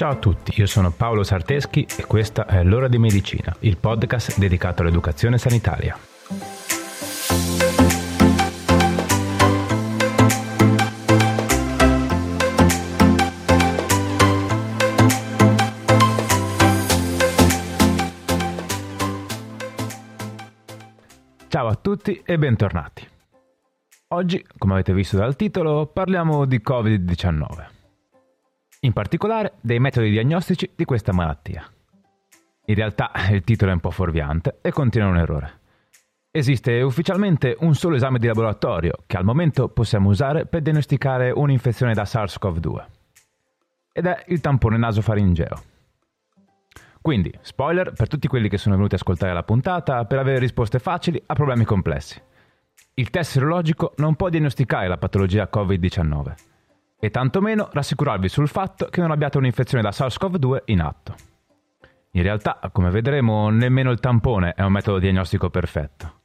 Ciao a tutti, io sono Paolo Sarteschi e questa è L'ora di medicina, il podcast dedicato all'educazione sanitaria. Ciao a tutti e bentornati. Oggi, come avete visto dal titolo, parliamo di Covid-19. In particolare dei metodi diagnostici di questa malattia. In realtà il titolo è un po' fuorviante e contiene un errore. Esiste ufficialmente un solo esame di laboratorio che al momento possiamo usare per diagnosticare un'infezione da SARS-CoV-2. Ed è il tampone nasofaringeo. Quindi, spoiler per tutti quelli che sono venuti a ascoltare la puntata per avere risposte facili a problemi complessi. Il test serologico non può diagnosticare la patologia Covid-19 e tantomeno rassicurarvi sul fatto che non abbiate un'infezione da SARS-CoV-2 in atto. In realtà, come vedremo, nemmeno il tampone è un metodo diagnostico perfetto.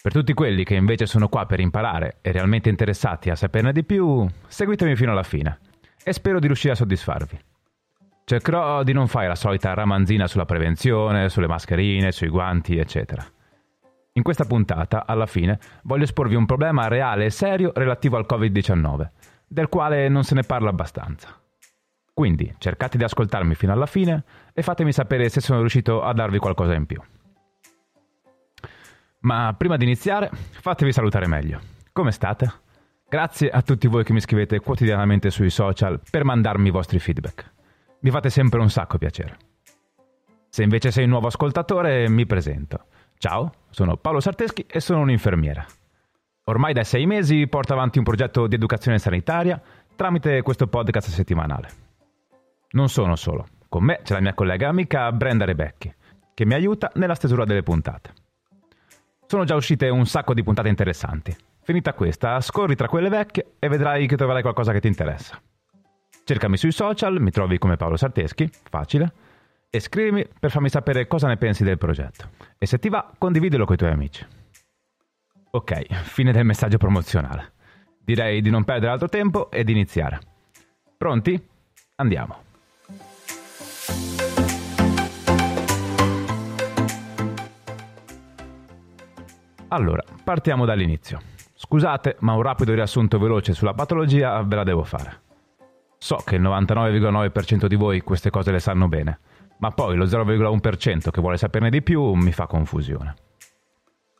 Per tutti quelli che invece sono qua per imparare e realmente interessati a saperne di più, seguitemi fino alla fine e spero di riuscire a soddisfarvi. Cercherò di non fare la solita ramanzina sulla prevenzione, sulle mascherine, sui guanti, eccetera. In questa puntata, alla fine, voglio esporvi un problema reale e serio relativo al Covid-19, del quale non se ne parla abbastanza. Quindi cercate di ascoltarmi fino alla fine e fatemi sapere se sono riuscito a darvi qualcosa in più. Ma prima di iniziare, fatevi salutare meglio. Come state? Grazie a tutti voi che mi scrivete quotidianamente sui social per mandarmi i vostri feedback. Mi fate sempre un sacco piacere. Se invece sei un nuovo ascoltatore, mi presento. Ciao, sono Paolo Sarteschi e sono un'infermiera. Ormai da sei mesi porto avanti un progetto di educazione sanitaria tramite questo podcast settimanale. Non sono solo, con me c'è la mia collega amica Brenda Rebecchi, che mi aiuta nella stesura delle puntate. Sono già uscite un sacco di puntate interessanti. Finita questa, scorri tra quelle vecchie e vedrai che troverai qualcosa che ti interessa. Cercami sui social, mi trovi come Paolo Sarteschi, facile e scrivimi per farmi sapere cosa ne pensi del progetto. E se ti va, condividilo con i tuoi amici. Ok, fine del messaggio promozionale. Direi di non perdere altro tempo e di iniziare. Pronti? Andiamo. Allora, partiamo dall'inizio. Scusate, ma un rapido riassunto veloce sulla patologia ve la devo fare. So che il 99,9% di voi queste cose le sanno bene, ma poi lo 0,1% che vuole saperne di più mi fa confusione.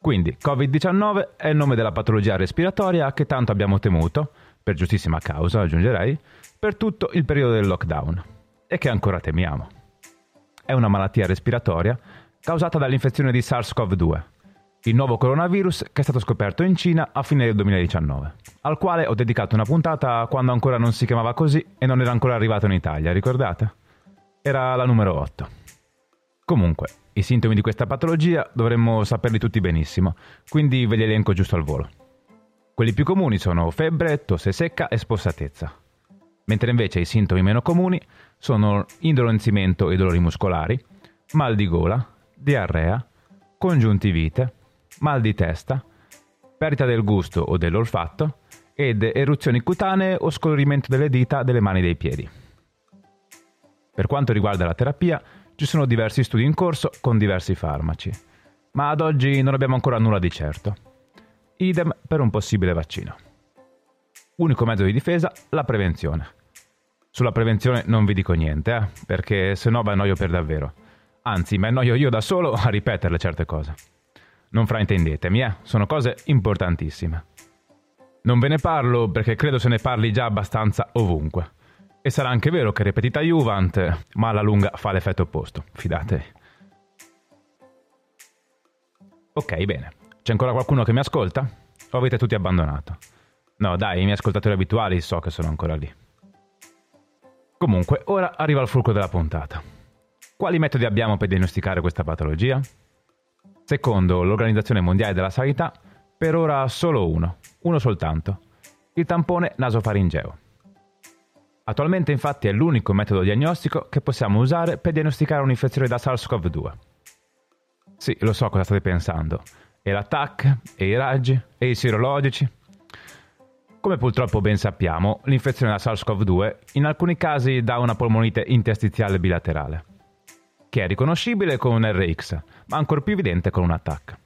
Quindi Covid-19 è il nome della patologia respiratoria che tanto abbiamo temuto, per giustissima causa aggiungerei, per tutto il periodo del lockdown e che ancora temiamo. È una malattia respiratoria causata dall'infezione di SARS-CoV-2, il nuovo coronavirus che è stato scoperto in Cina a fine del 2019, al quale ho dedicato una puntata quando ancora non si chiamava così e non era ancora arrivato in Italia, ricordate? Era la numero 8. Comunque, i sintomi di questa patologia dovremmo saperli tutti benissimo, quindi ve li elenco giusto al volo. Quelli più comuni sono febbre, tosse secca e spossatezza, mentre invece i sintomi meno comuni sono indolenzimento e dolori muscolari, mal di gola, diarrea, congiuntivite, mal di testa, perdita del gusto o dell'olfatto ed eruzioni cutanee o scolorimento delle dita, delle mani e dei piedi. Per quanto riguarda la terapia, ci sono diversi studi in corso con diversi farmaci, ma ad oggi non abbiamo ancora nulla di certo. Idem per un possibile vaccino. Unico mezzo di difesa, la prevenzione. Sulla prevenzione non vi dico niente, eh, perché se no vi annoio per davvero. Anzi, mi annoio io da solo a ripeterle certe cose. Non fraintendetemi, eh, sono cose importantissime. Non ve ne parlo perché credo se ne parli già abbastanza ovunque. E sarà anche vero che ripetita Juvent, ma alla lunga fa l'effetto opposto, fidatevi. Ok, bene. C'è ancora qualcuno che mi ascolta? O avete tutti abbandonato? No, dai, i miei ascoltatori abituali so che sono ancora lì. Comunque, ora arriva il fulcro della puntata. Quali metodi abbiamo per diagnosticare questa patologia? Secondo l'Organizzazione Mondiale della Sanità, per ora solo uno, uno soltanto, il tampone nasofaringeo. Attualmente infatti è l'unico metodo diagnostico che possiamo usare per diagnosticare un'infezione da SARS-CoV-2. Sì, lo so cosa state pensando. E l'attack, e i raggi, e i sierologici. Come purtroppo ben sappiamo, l'infezione da SARS-CoV-2 in alcuni casi dà una polmonite interstiziale bilaterale, che è riconoscibile con un RX, ma ancora più evidente con un ATTAC.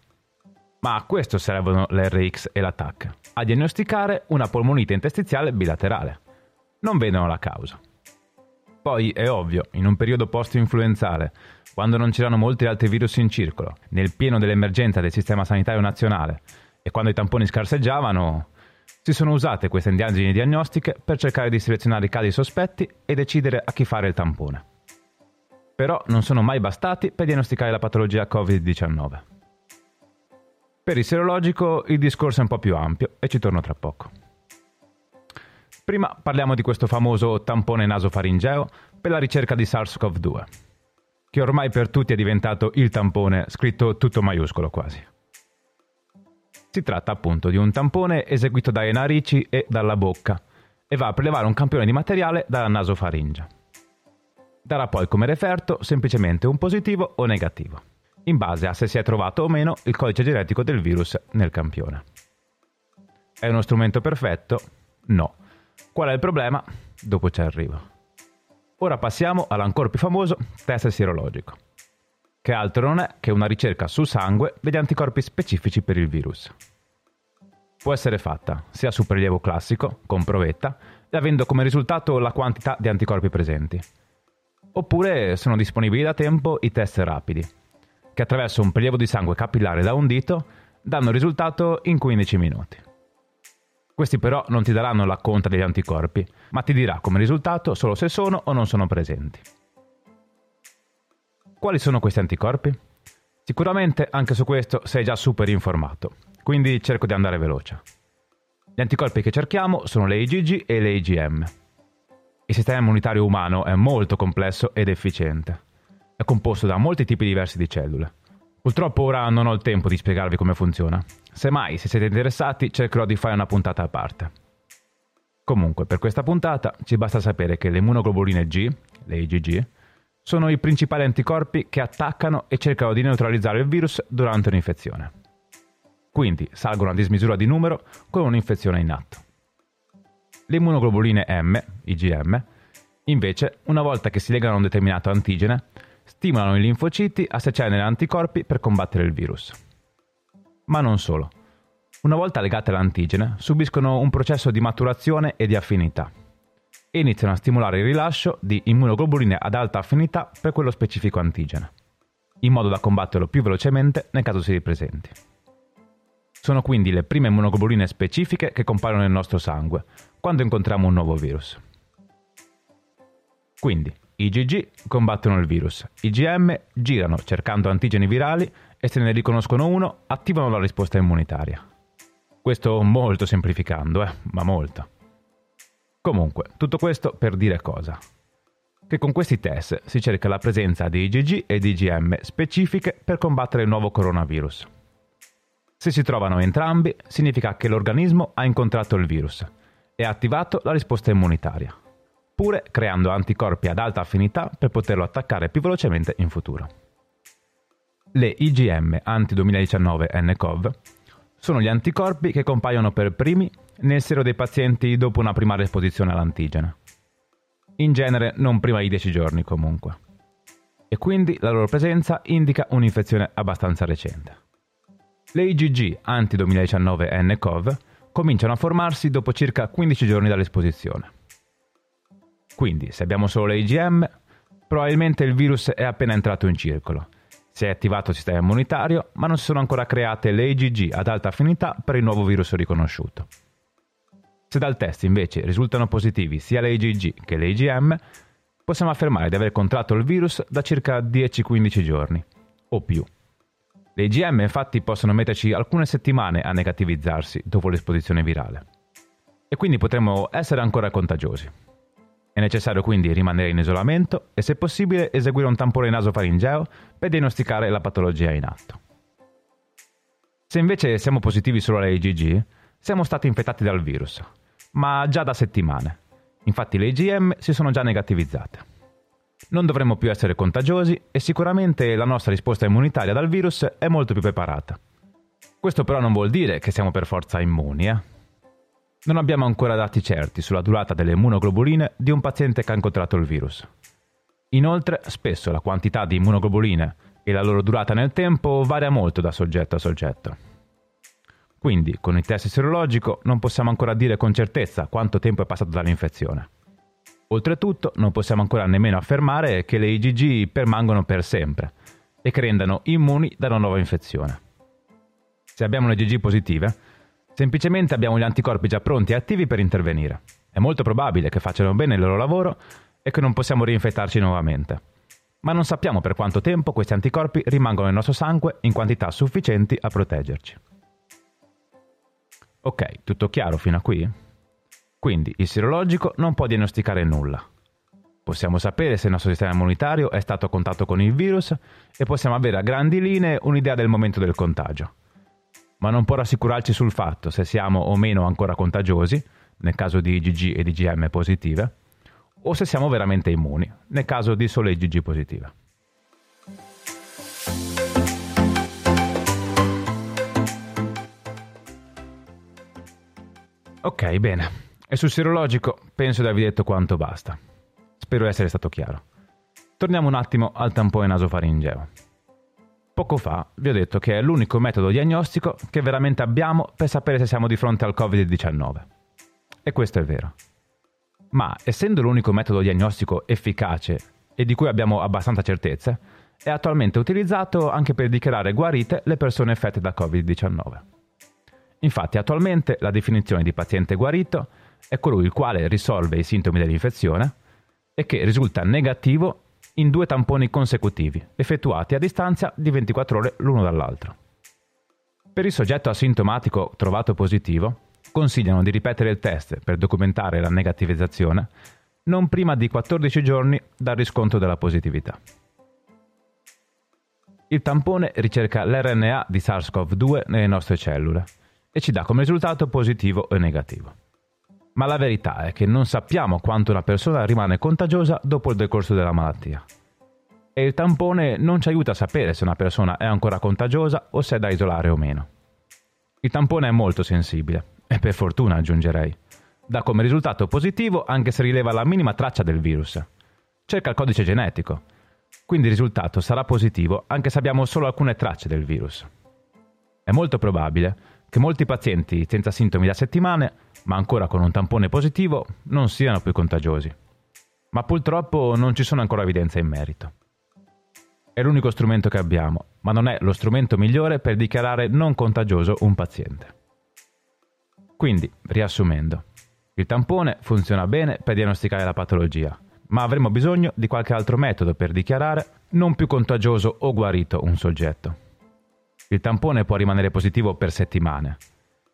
Ma a questo servono l'RX e l'ATTAC, a diagnosticare una polmonite interstiziale bilaterale. Non vedono la causa. Poi è ovvio, in un periodo post-influenzale, quando non c'erano molti altri virus in circolo, nel pieno dell'emergenza del sistema sanitario nazionale e quando i tamponi scarseggiavano, si sono usate queste indagini diagnostiche per cercare di selezionare i casi sospetti e decidere a chi fare il tampone. Però non sono mai bastati per diagnosticare la patologia Covid-19. Per il serologico il discorso è un po' più ampio e ci torno tra poco. Prima parliamo di questo famoso tampone nasofaringeo per la ricerca di SARS-CoV-2, che ormai per tutti è diventato il tampone scritto tutto maiuscolo quasi. Si tratta appunto di un tampone eseguito dalle narici e dalla bocca e va a prelevare un campione di materiale dalla nasofaringe. Darà poi come referto semplicemente un positivo o negativo, in base a se si è trovato o meno il codice genetico del virus nel campione. È uno strumento perfetto? No Qual è il problema? Dopo ci arrivo. Ora passiamo all'ancora più famoso test sierologico, che altro non è che una ricerca su sangue degli anticorpi specifici per il virus. Può essere fatta sia su prelievo classico, con provetta, e avendo come risultato la quantità di anticorpi presenti. Oppure sono disponibili da tempo i test rapidi, che attraverso un prelievo di sangue capillare da un dito danno il risultato in 15 minuti. Questi però non ti daranno la conta degli anticorpi, ma ti dirà come risultato solo se sono o non sono presenti. Quali sono questi anticorpi? Sicuramente anche su questo sei già super informato, quindi cerco di andare veloce. Gli anticorpi che cerchiamo sono le IgG e le IgM. Il sistema immunitario umano è molto complesso ed efficiente. È composto da molti tipi diversi di cellule. Purtroppo ora non ho il tempo di spiegarvi come funziona. Semmai, se siete interessati, cercherò di fare una puntata a parte. Comunque, per questa puntata ci basta sapere che le immunoglobuline G, le IgG, sono i principali anticorpi che attaccano e cercano di neutralizzare il virus durante un'infezione. Quindi salgono a dismisura di numero con un'infezione in atto. Le immunoglobuline M, IgM, invece, una volta che si legano a un determinato antigene, stimolano i linfociti a secernere anticorpi per combattere il virus. Ma non solo. Una volta legate all'antigene, subiscono un processo di maturazione e di affinità e iniziano a stimolare il rilascio di immunoglobuline ad alta affinità per quello specifico antigene, in modo da combatterlo più velocemente nel caso si ripresenti. Sono quindi le prime immunoglobuline specifiche che compaiono nel nostro sangue quando incontriamo un nuovo virus. Quindi, IgG combattono il virus, IgM girano cercando antigeni virali e se ne riconoscono uno attivano la risposta immunitaria. Questo molto semplificando, eh, ma molto. Comunque, tutto questo per dire cosa? Che con questi test si cerca la presenza di IgG e IgM specifiche per combattere il nuovo coronavirus. Se si trovano entrambi, significa che l'organismo ha incontrato il virus e ha attivato la risposta immunitaria oppure creando anticorpi ad alta affinità per poterlo attaccare più velocemente in futuro. Le IgM anti-2019-nCoV sono gli anticorpi che compaiono per primi nel sero dei pazienti dopo una primaria esposizione all'antigene. In genere non prima di 10 giorni comunque. E quindi la loro presenza indica un'infezione abbastanza recente. Le IgG anti-2019-nCoV cominciano a formarsi dopo circa 15 giorni dall'esposizione. Quindi, se abbiamo solo le IgM, probabilmente il virus è appena entrato in circolo. Si è attivato il sistema immunitario, ma non si sono ancora create le IgG ad alta affinità per il nuovo virus riconosciuto. Se dal test invece risultano positivi sia le IgG che le IgM, possiamo affermare di aver contratto il virus da circa 10-15 giorni, o più. Le IgM infatti possono metterci alcune settimane a negativizzarsi dopo l'esposizione virale. E quindi potremmo essere ancora contagiosi. È necessario quindi rimanere in isolamento e se possibile eseguire un tampone nasofaringeo per diagnosticare la patologia in atto. Se invece siamo positivi solo alle IgG, siamo stati infettati dal virus, ma già da settimane. Infatti le IgM si sono già negativizzate. Non dovremmo più essere contagiosi e sicuramente la nostra risposta immunitaria dal virus è molto più preparata. Questo però non vuol dire che siamo per forza immuni, eh? Non abbiamo ancora dati certi sulla durata delle immunoglobuline di un paziente che ha incontrato il virus. Inoltre, spesso la quantità di immunoglobuline e la loro durata nel tempo varia molto da soggetto a soggetto. Quindi, con il test sierologico non possiamo ancora dire con certezza quanto tempo è passato dall'infezione. Oltretutto, non possiamo ancora nemmeno affermare che le IgG permangono per sempre e che rendano immuni da una nuova infezione. Se abbiamo le IgG positive, semplicemente abbiamo gli anticorpi già pronti e attivi per intervenire. È molto probabile che facciano bene il loro lavoro e che non possiamo reinfettarci nuovamente. Ma non sappiamo per quanto tempo questi anticorpi rimangono nel nostro sangue in quantità sufficienti a proteggerci. Ok, tutto chiaro fino a qui? Quindi il sierologico non può diagnosticare nulla. Possiamo sapere se il nostro sistema immunitario è stato a contatto con il virus e possiamo avere a grandi linee un'idea del momento del contagio. Ma non può rassicurarci sul fatto se siamo o meno ancora contagiosi, nel caso di IgG e IgM positive, o se siamo veramente immuni, nel caso di sole IgG positive. Ok, bene. E sul sierologico penso di avervi detto quanto basta. Spero essere stato chiaro. Torniamo un attimo al tampone nasofaringeo. Poco fa vi ho detto che è l'unico metodo diagnostico che veramente abbiamo per sapere se siamo di fronte al Covid-19. E questo è vero. Ma essendo l'unico metodo diagnostico efficace e di cui abbiamo abbastanza certezze, è attualmente utilizzato anche per dichiarare guarite le persone affette da Covid-19. Infatti attualmente la definizione di paziente guarito è colui il quale risolve i sintomi dell'infezione e che risulta negativo in due tamponi consecutivi, effettuati a distanza di 24 ore l'uno dall'altro. Per il soggetto asintomatico trovato positivo, consigliano di ripetere il test per documentare la negativizzazione non prima di 14 giorni dal riscontro della positività. Il tampone ricerca l'RNA di SARS-CoV-2 nelle nostre cellule e ci dà come risultato positivo o negativo. Ma la verità è che non sappiamo quanto una persona rimane contagiosa dopo il decorso della malattia. E il tampone non ci aiuta a sapere se una persona è ancora contagiosa o se è da isolare o meno. Il tampone è molto sensibile, e per fortuna aggiungerei. Dà come risultato positivo anche se rileva la minima traccia del virus. Cerca il codice genetico, quindi il risultato sarà positivo anche se abbiamo solo alcune tracce del virus. È molto probabile che molti pazienti senza sintomi da settimane, ma ancora con un tampone positivo, non siano più contagiosi. Ma purtroppo non ci sono ancora evidenze in merito. È l'unico strumento che abbiamo, ma non è lo strumento migliore per dichiarare non contagioso un paziente. Quindi, riassumendo, il tampone funziona bene per diagnosticare la patologia, ma avremo bisogno di qualche altro metodo per dichiarare non più contagioso o guarito un soggetto. Il tampone può rimanere positivo per settimane,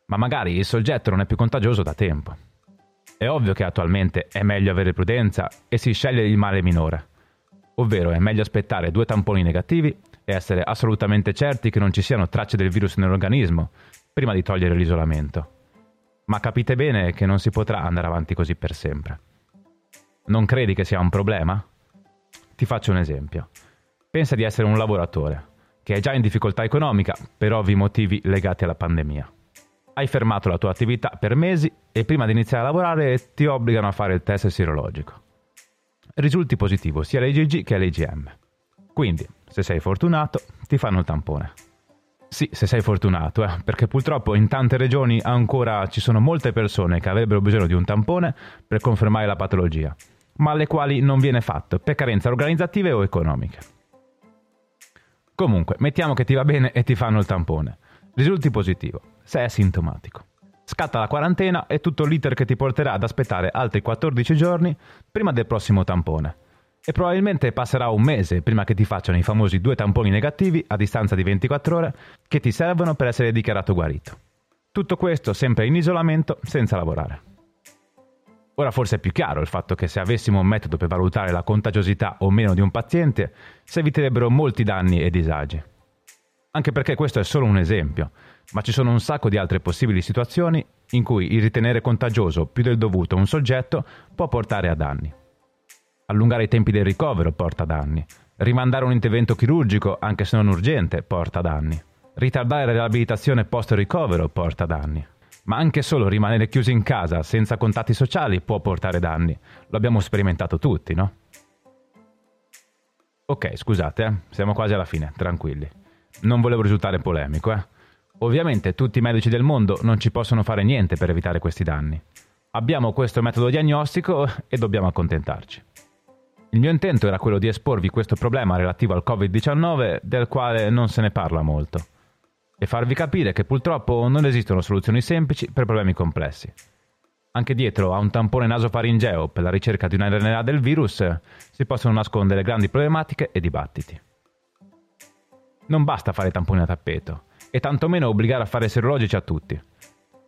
ma magari il soggetto non è più contagioso da tempo. È ovvio che attualmente è meglio avere prudenza e si sceglie il male minore, ovvero è meglio aspettare due tamponi negativi e essere assolutamente certi che non ci siano tracce del virus nell'organismo prima di togliere l'isolamento. Ma capite bene che non si potrà andare avanti così per sempre. Non credi che sia un problema? Ti faccio un esempio. Pensa di essere un lavoratore che è già in difficoltà economica per ovvi motivi legati alla pandemia. Hai fermato la tua attività per mesi e prima di iniziare a lavorare ti obbligano a fare il test sierologico. Risulti positivo sia all'IgG che all'IgM. Quindi, se sei fortunato, ti fanno il tampone. Sì, se sei fortunato, eh, perché purtroppo in tante regioni ancora ci sono molte persone che avrebbero bisogno di un tampone per confermare la patologia, ma alle quali non viene fatto per carenze organizzative o economiche. Comunque, mettiamo che ti va bene e ti fanno il tampone. Risulti positivo, sei asintomatico. Scatta la quarantena e tutto l'iter che ti porterà ad aspettare altri 14 giorni prima del prossimo tampone. E probabilmente passerà un mese prima che ti facciano i famosi due tamponi negativi a distanza di 24 ore che ti servono per essere dichiarato guarito. Tutto questo sempre in isolamento senza lavorare. Ora forse è più chiaro il fatto che se avessimo un metodo per valutare la contagiosità o meno di un paziente, si eviterebbero molti danni e disagi. Anche perché questo è solo un esempio, ma ci sono un sacco di altre possibili situazioni in cui il ritenere contagioso più del dovuto un soggetto può portare a danni. Allungare i tempi del ricovero porta danni. Rimandare un intervento chirurgico, anche se non urgente, porta danni. Ritardare la riabilitazione post-ricovero porta danni Ma anche solo rimanere chiusi in casa senza contatti sociali può portare danni. Lo abbiamo sperimentato tutti, no? Ok, scusate, eh? siamo quasi alla fine, tranquilli. Non volevo risultare polemico, eh? Ovviamente tutti i medici del mondo non ci possono fare niente per evitare questi danni. Abbiamo questo metodo diagnostico e dobbiamo accontentarci. Il mio intento era quello di esporvi questo problema relativo al Covid-19 del quale non se ne parla molto e farvi capire che purtroppo non esistono soluzioni semplici per problemi complessi. Anche dietro a un tampone nasofaringeo per la ricerca di una RNA del virus si possono nascondere grandi problematiche e dibattiti. Non basta fare tamponi a tappeto, e tantomeno obbligare a fare serologici a tutti.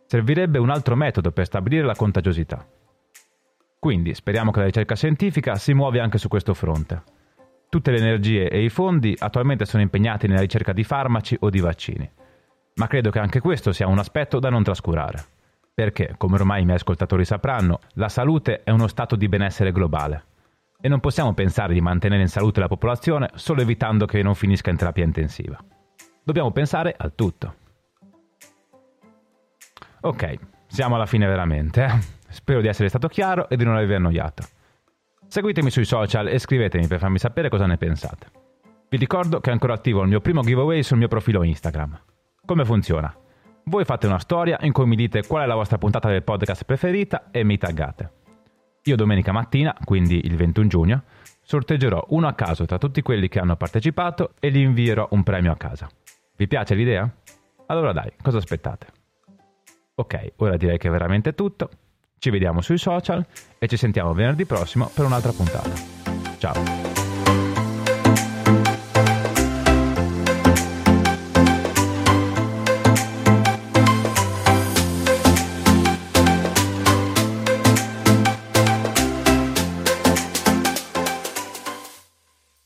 Servirebbe un altro metodo per stabilire la contagiosità. Quindi speriamo che la ricerca scientifica si muovi anche su questo fronte. Tutte le energie e i fondi attualmente sono impegnati nella ricerca di farmaci o di vaccini. Ma credo che anche questo sia un aspetto da non trascurare perché, come ormai i miei ascoltatori sapranno, la salute è uno stato di benessere globale e non possiamo pensare di mantenere in salute la popolazione solo evitando che non finisca in terapia intensiva. Dobbiamo pensare al tutto. Ok, siamo alla fine veramente. Eh? Spero di essere stato chiaro e di non avervi annoiato. Seguitemi sui social e scrivetemi per farmi sapere cosa ne pensate. Vi ricordo che è ancora attivo il mio primo giveaway sul mio profilo Instagram. Come funziona? Voi fate una storia in cui mi dite qual è la vostra puntata del podcast preferita e mi taggate. Io domenica mattina, quindi il 21 giugno, sorteggerò uno a caso tra tutti quelli che hanno partecipato e gli invierò un premio a casa. Vi piace l'idea? Allora dai, cosa aspettate? Ok, ora direi che è veramente tutto. Ci vediamo sui social e ci sentiamo venerdì prossimo per un'altra puntata. Ciao!